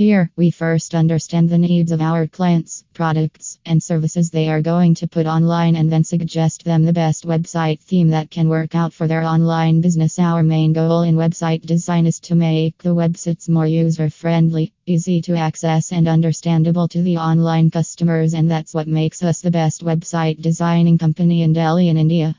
Here, we first understand the needs of our clients, products, and services they are going to put online, and then suggest them the best website theme that can work out for their online business. Our main goal in website design is to make the websites more user friendly, easy to access, and understandable to the online customers, and that's what makes us the best website designing company in Delhi, in India.